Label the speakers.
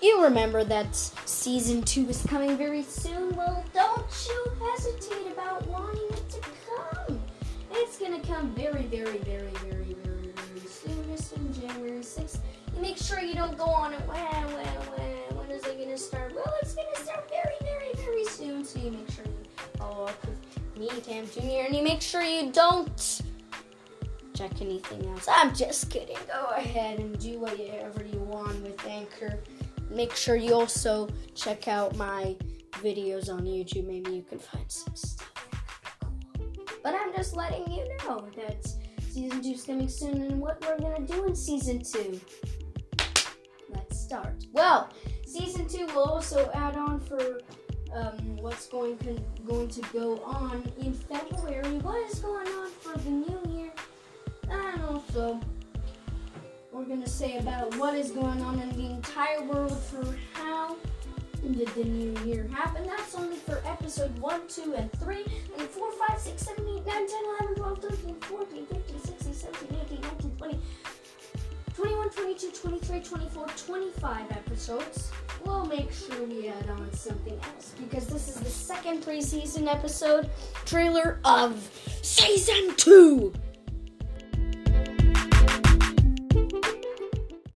Speaker 1: You remember that season two is coming very soon. Well, don't you hesitate about wanting it to come. It's gonna come very, very, very, very, very, very soon. Just in January 6th. You make sure you don't go on it. When, when, when? When is it gonna start? Well, it's gonna start very, very, very soon. So you make sure you follow up with me, Cam Jr. And you make sure you don't check anything else. I'm just kidding. Go ahead and do whatever you want with Anchor make sure you also check out my videos on YouTube. Maybe you can find some stuff. But I'm just letting you know that season two's coming soon and what we're gonna do in season two. Let's start. Well, season two will also add on for um, what's going to, going to go on in February. What is going on for the new year? I don't know. So we're going to say about what is going on in the entire world for how did the new year happen. That's only for episode 1, 2, and 3, and 4, 5, 6, 7, 8, 9, 10, 11, 12, 13, 14, 15, 16, 17, 18, 19, 20, 21, 22, 23, 24, 25 episodes. We'll make sure we add on something else because this is the second preseason episode trailer of season 2.